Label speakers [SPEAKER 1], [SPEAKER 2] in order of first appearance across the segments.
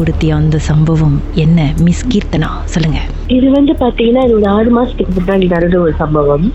[SPEAKER 1] கொடுத்திய அந்த சம்பவம் என்ன? மிஸ் கீர்த்தனா சொல்லுங்க.
[SPEAKER 2] இது வந்து பாத்தீங்கன்னா இது ஒரு ஆறு மாசத்துக்கு முன்னாடி நடந்த ஒரு சம்பவம்.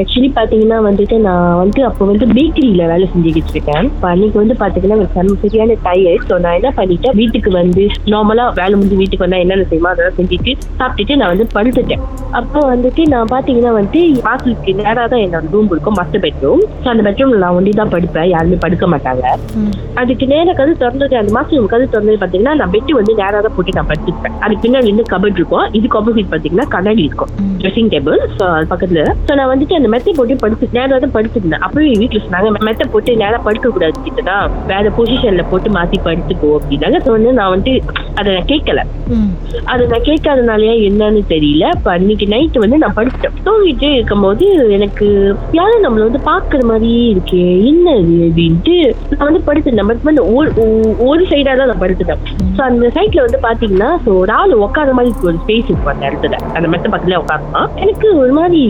[SPEAKER 2] ஆக்சுவலி பாத்தீங்கன்னா வந்துட்டு நான் வந்து அப்போ வந்து பேக்கரியில வேலை செஞ்சுக்கிட்டு இருக்கேன். இப்ப அன்னைக்கு வந்து பாத்தீங்கன்னா சரியான டயர்ட் ஸோ நான் என்ன பண்ணிட்டேன் வீட்டுக்கு வந்து நார்மலா வேலை முடிஞ்சு வீட்டுக்கு வந்தா என்னென்ன செய்யுமோ அதெல்லாம் செஞ்சுட்டு சாப்பிட்டுட்டு நான் வந்து படுத்துட்டேன். அப்போ வந்துட்டு நான் பாத்தீங்கன்னா வந்து வாசலுக்கு நேரா தான் என்னோட ரூம் இருக்கும் மஸ்டர் பெட்ரூம் ஸோ அந்த பெட்ரூம்ல நான் ஒண்டி தான் படுப்பேன். யாருமே படுக்க மாட்டாங்க. அதுக்கு நேர கது திறந்தது அந்த மாசம் கது திறந்தது பாத்தீங்கன்னா நான் பெட்டு வந்து நேரா தான் போட்டு நான் படுத்துப்பேன். அதுக்கு பின்னாடி வந்து கபட் இருக்கும். இதுக்கு ஆப்போசிட் பாத்தீங்கன்னா கண்ணாடி இருக்கும். ட்ரெஸ்ஸிங் டேபிள் பக்கத்துல. ஸோ நான் வந்துட்டு அந்த மெத்தை போட்டு படுத்து நேரா தான் படுத்துருந்தேன். அப்பவே வீட்டுல சொன்னாங்க மெத்தை போட்டு நேரா படுக்க கூடாது கிட்டனா வேற பொசிஷன்ல போட்டு மாத்தி படுத்துக்கோ அப்படின்னாங்க. ஸோ வந்து நான் வந்து அதை நான் கேட்கல. அது நான் கேட்காதனாலயா என்னன்னு தெரியல. அன்னைக்கு நைட்டு வந்து நான் படுத்துட்டேன். தூங்கிட்டு இருக்கும்போது எனக்கு யாரும் நம்மள வந்து பாக்குற மாதிரியே இருக்கே என்ன அப்படின்ட்டு நான் வந்து படுத்துட்டேன் பட் வந்து ஒரு சைடா தான் நான் படுத்துட்டேன். ஸோ அந்த சைட்ல வந்து பாத்தீங்கன்னா ஸோ ஒரு ஆள் உட்கார மாதிரி ஒரு ஸ்பேஸ் இருக்கும் அந்த இடத்துல. அந்த மெத்த பக்கத்துல உட்காரலாம் எனக்கு ஒரு மாதிரி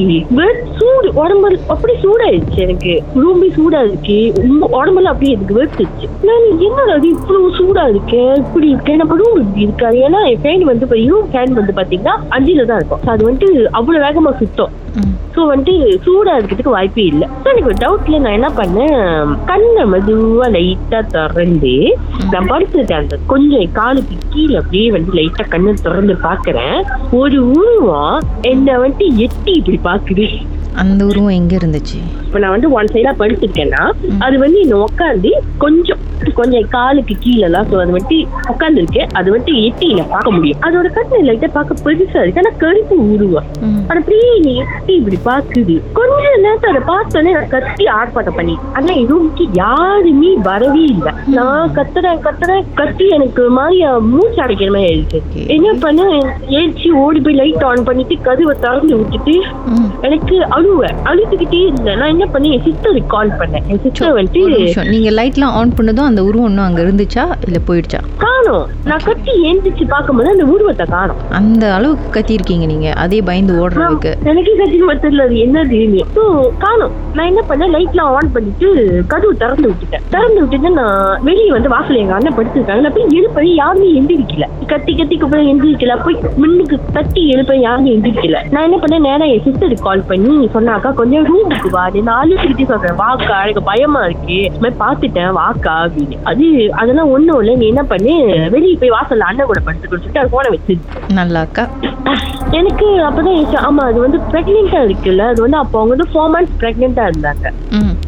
[SPEAKER 2] சூடு உடம்பு அப்படி சூடாயிடுச்சு எனக்கு. ரூமே சூடா இருக்கு ரொம்ப உடம்புல அப்படியே எனக்கு வெறுத்துச்சு நான் என்னடா அது இவ்வளவு சூடா இருக்கேன் இப்படி இருக்கு? நம்ம ரூம் இப்படி இருக்காது. ஏன்னா என் ஃபேன் வந்து இப்போ ரூம் ஃபேன் வந்து பாத்தீங்கன்னா அஞ்சுல தான் இருக்கும் அது வந்துட்டு அவ்வளவு வேகமா சுத்தம். ஸோ வந்துட்டு சூடா இருக்கிறதுக்கு வாய்ப்பே இல்லை. ஸோ எனக்கு ஒரு டவுட்ல நான் என்ன பண்ணேன்? கண்ணை மெதுவா லைட்டா திறந்து நான் படுத்துட்டேன் அந்த கொஞ்சம் காலுக்கு கீழே அப்படியே வந்து லைட்டா கண்ணை திறந்து பாக்குறேன் ஒரு உருவம் என்னை வந்துட்டு எட்டி இப்படி பாக்குது
[SPEAKER 1] அந்த உருவம் எங்க இருந்துச்சு?
[SPEAKER 2] இப்ப நான் வந்து ஒன் சைடா படுத்திருக்கேன்னா அது வந்து என்ன உட்காந்து கொஞ்சம் கொஞ்சம் காலுக்கு கீழெல்லாம் ஸோ அது வந்துட்டு உட்காந்து இருக்கு அது வந்துட்டு எட்டியில பார்க்க முடியும். அதோட கண்ணு லைட்டா பார்க்க பெருசா இருக்கு. ஆனா கருப்பு உருவம். அது அப்படியே நீ எட்டி இப்படி பாக்குது கொஞ்ச நேரத்தை அதை பார்த்தோன்னே கத்தி ஆர்ப்பாட்டம் பண்ணி ஆனா ரூமுக்கு யாருமே வரவே இல்லை. நான் கத்துறேன் கத்துறேன் கத்தி எனக்கு மாதிரி மூச்சு அடைக்கிற மாதிரி ஆயிடுச்சு. என்ன பண்ண ஏச்சி ஓடி போய் லைட் ஆன் பண்ணிட்டு கதவை திறந்து விட்டுட்டு. எனக்கு அழுவேன் அழுதுகிட்டே இருந்தேன். நான் என்ன பண்ணி என் சிஸ்டருக்கு கால் பண்ணேன். என் சிஸ்டர் வந்துட்டு
[SPEAKER 1] நீங்க லைட்லாம் ஆன் பண்ணதும் அந்த உருவம் இன்னும் அங்க இருந்துச்சா? இல்ல போயிடுச்சா?
[SPEAKER 2] காணோம். நான் கத்தி ஏந்திரிச்சு பார்க்கும்போது அந்த உருவத்தை காணோம்.
[SPEAKER 1] அந்த அளவுக்கு கத்திருக்கீங்க நீங்க. அதே பயந்து ஓடுறதுக்கு.
[SPEAKER 2] எனக்கே சத்தியமா தெரியல அது என்னதுன்னு ஸோ காணும். நான் என்ன பண்ணேன்? லைட்லாம் ஆன் பண்ணிட்டு கதவு திறந்து விட்டுட்டேன். திறந்து விட்டுட்டு நான் வெளியே வந்து வாசல் எங்க அண்ணன் படுத்திருக்காங்க நான் போய் எழுப்ப யாருமே எந்திரிக்கல. கத்தி கத்தி கூப்பிட எந்திரிக்கல. போய் முன்னுக்கு தட்டி எழுப்ப யாருமே எந்திரிக்கல. நான் என்ன பண்ணேன்? நேரா என் சிஸ்டருக்கு கால் பண்ணி சொன்னாக்கா கொஞ்சம் ரூமுக்கு வா. நாலு அழுதுகிட்டே சொல்றேன். வாக்கா எனக்கு பயமா இருக்கு. இது மாதிரி வாக்கா அப்படின்னு. அது அதெல்லாம் ஒண்ணும் இல்லை. நீ என்ன பண்ணு? வெளியே போய் வாசல்ல அண்ணன் கூட படுத்துக்கணும் சொல்லிட்டு அது போன வச்சு
[SPEAKER 1] நல்லாக்கா.
[SPEAKER 2] எனக்கு அப்பதான் ஆமா அது வந்து பிரெக்னெண்டா இருக்குல்ல. அது வந்து அப்போ அவங்க வந்து ஃபோர் மந்த்ஸ் பிரெக்னெண்டா இருந்தாங்க.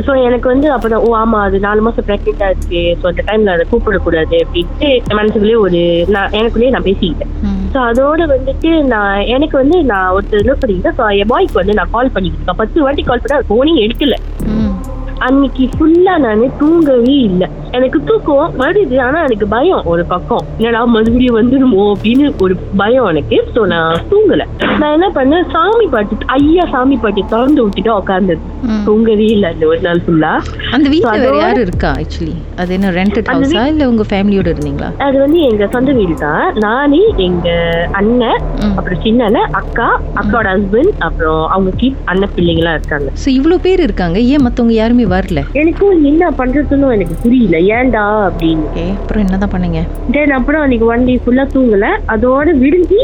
[SPEAKER 2] ஸோ எனக்கு வந்து அப்பதான் ஓ ஆமா அது நாலு மாசம் பிரெக்னெண்டா இருக்கு. ஸோ அந்த டைம்ல அதை கூப்பிடக்கூடாது அப்படின்ட்டு மனசுக்குள்ளேயே ஒரு நான் எனக்குள்ளேயே நான் பேசிக்கிட்டேன். ஸோ அதோட வந்துட்டு நான் எனக்கு வந்து நான் ஒருத்தர் என்ன பண்ணிக்கிட்டேன் ஸோ என் பாய்க்கு வந்து நான் கால் பண்ணிக்கிட்டு இருக்கேன் பத்து வாட்டி கால் பண்ண ஃபோனையும் எடுக்கல.
[SPEAKER 1] ம்.
[SPEAKER 2] அன்னைக்கு ஃபுல்லா நான் தூங்கவே இல்லை. எனக்கு தூக்கம் வருது ஆனா எனக்கு பயம் ஒரு பக்கம். என்னடா மறுபடியும் வந்துடுமோ அப்படின்னு ஒரு பயம் எனக்கு. ஸோ நான் தூங்கல. நான் என்ன பண்ணேன்? சாமி பாட்டு ஐயா சாமி பாட்டு திறந்து விட்டுட்டு உட்கார்ந்தது.
[SPEAKER 1] ம்.
[SPEAKER 2] தூங்கவே இல்லை அந்த ஒரு நாள் ஃபுல்லா
[SPEAKER 1] அந்த வீட்ல வேற யாரு இருக்கா ஆக்சுவலி அது என்ன ரெண்டட் ஹவுஸா இல்ல உங்க ஃபேமிலியோட இருந்தீங்களா?
[SPEAKER 2] அது வந்து எங்க சொந்த வீடு தான் நானே எங்க அண்ணன். அப்புறம் சின்ன அக்கா அக்காவோட ஹஸ்பண்ட் அப்புறம் அவங்க கிட் அண்ணன் பிள்ளைங்களாம் இருக்காங்க.
[SPEAKER 1] ஸோ இவ்வளோ பேர் இருக்காங்க ஏன் மத்தவங்க யாருமே வரல?
[SPEAKER 2] எனக்கும் என்ன பண்றதுன்னு எனக்கு புரியல. ஏன்டா அப்படின்னு.
[SPEAKER 1] அப்புறம் என்னதான் பண்ணீங்க?
[SPEAKER 2] தென் அப்புறம் அன்னைக்கு ஒன் டே ஃபுல்லா தூங்கல. அதோட விடுஞ்சி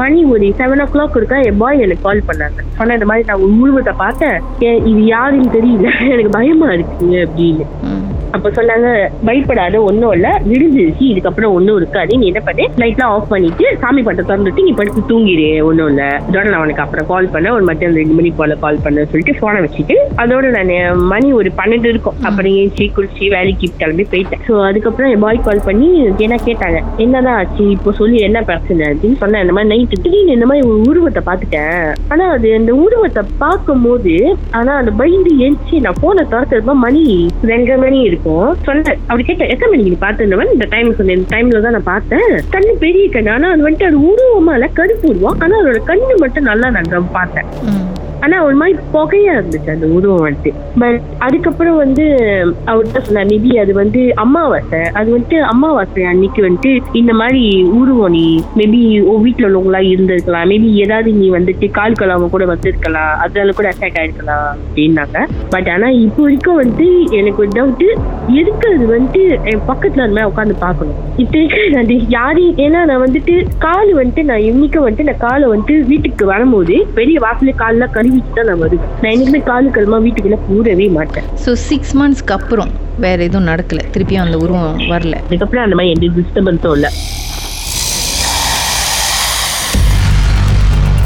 [SPEAKER 2] மணி ஒரு செவன் ஓ கிளாக் இருக்கா என் பாய் எனக்கு கால் பண்ணாங்க. ஆனா இந்த மாதிரி நான் உருவத்தை பார்த்தேன். இது யாருன்னு தெரியல. எனக்கு பயமா இருக்கு அப்படின்னு. அப்ப சொன்னாங்க பயப்படாத ஒண்ணும் இல்ல. விடுஞ்சிருச்சு இதுக்கப்புறம் ஒண்ணும் இருக்காது. நீ என்ன பண்ணு லைட்லாம் ஆஃப் பண்ணிட்டு சாமி பட்டை திறந்துட்டு நீ படுத்து தூங்கிடு ஒண்ணும் இல்ல. அதோட நான் உனக்கு அப்புறம் கால் பண்ணேன். ஒரு மத்தியானம் ரெண்டு மணி போல கால் பண்ண சொல்லிட்டு போனை வச்சுட்டு அதோட நான் மணி ஒரு பன்னெண்டு இருக்கும். அப்புறம் ஏஞ்சி குளிச்சு வேலைக்கு கிளம்பி போயிட்டேன். ஸோ அதுக்கப்புறம் என் பாய் கால் பண்ணி என்ன கேட்டாங்க என்னதான் ஆச்சு? இப்போ சொல்லி என்ன பிரச்சனை? அப்படின்னு சொன்னேன். இந்த மாதிரி நைட்டு திடீர்னு இந்த மாதிரி ஒரு உருவத்தை பார்த்துட்டேன். ஆனா அது அந்த உருவத்தை பார்க்கும்போது ஆனா அந்த பயந்து எழுச்சி நான் போனை திறக்கிறப்ப மணி ரெண்டரை மணி இருக்கும். சொன்னேன். அப்படி கேட்டேன் எத்தனை மணிக்கு நீ பார்த்துருந்தவன் இந்த டைம் சொன்னேன். இந்த டைம்ல தான் நான் பார்த்தேன். கண்ணு பெரிய கண்ணு. ஆனா அது வந்துட்டு அது உருவமா இல்ல கருப்பு உருவம். ஆனா அதோட கண்ணு மட்டும் நல்லா நான் பார்த்தேன். ஆனா ஒரு மாதிரி புகையா இருந்துச்சு அந்த உருவம் வந்துட்டு பட் அதுக்கப்புறம் வந்து அவர்கிட்ட சொன்னார் மேபி அது வந்து அமாவாசை அது வந்துட்டு அம்மாவாசை அன்னைக்கு வந்துட்டு இந்த மாதிரி உருவம் நீ மேபி உன் வீட்டுல உள்ளவங்களா இருந்திருக்கலாம். மேபி ஏதாவது நீ வந்துட்டு கால் கலாம கூட வந்திருக்கலாம். அதனால கூட அட்டாக் ஆயிருக்கலாம் அப்படின்னாங்க. பட் ஆனா இப்போ வரைக்கும் வந்து எனக்கு ஒரு டவுட் எதுக்கு அது வந்துட்டு என் பக்கத்துல அந்த மாதிரி உட்காந்து பார்க்கணும்? இப்போ அது யாரையும் ஏன்னா நான் வந்துட்டு கால் வந்துட்டு நான் இன்னைக்கு வந்துட்டு நான் காலை வந்துட்டு வீட்டுக்கு வரும்போது பெரிய வாசல கால்லாம் கழுவிட்டு தான் நான் வருவேன் நான் என்னைக்குமே காலு கழுமா வீட்டுக்குள்ள கூடவே மாட்டேன்.
[SPEAKER 1] ஸோ சிக்ஸ் மந்த்ஸ்க்கு அப்புறம் வேற எதுவும் நடக்கல. திருப்பியும் அந்த உருவம் வரல.
[SPEAKER 2] அதுக்கப்புறம் அந்த மாதிரி எந்த டிஸ்டர்பன்ஸும் இல்லை.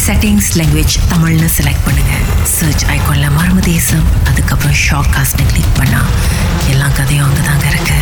[SPEAKER 3] செட்டிங்ஸ் லாங்குவேஜ் தமிழ்னு செலக்ட் பண்ணுங்கள் சர்ச் ஐக்கோனில் மர்ம தேசம் அதுக்கப்புறம் ஷாக் காஸ்ட்னு கிளிக் பண்ணால் எல்லா கதையும் அங்கே தாங்க இருக்குது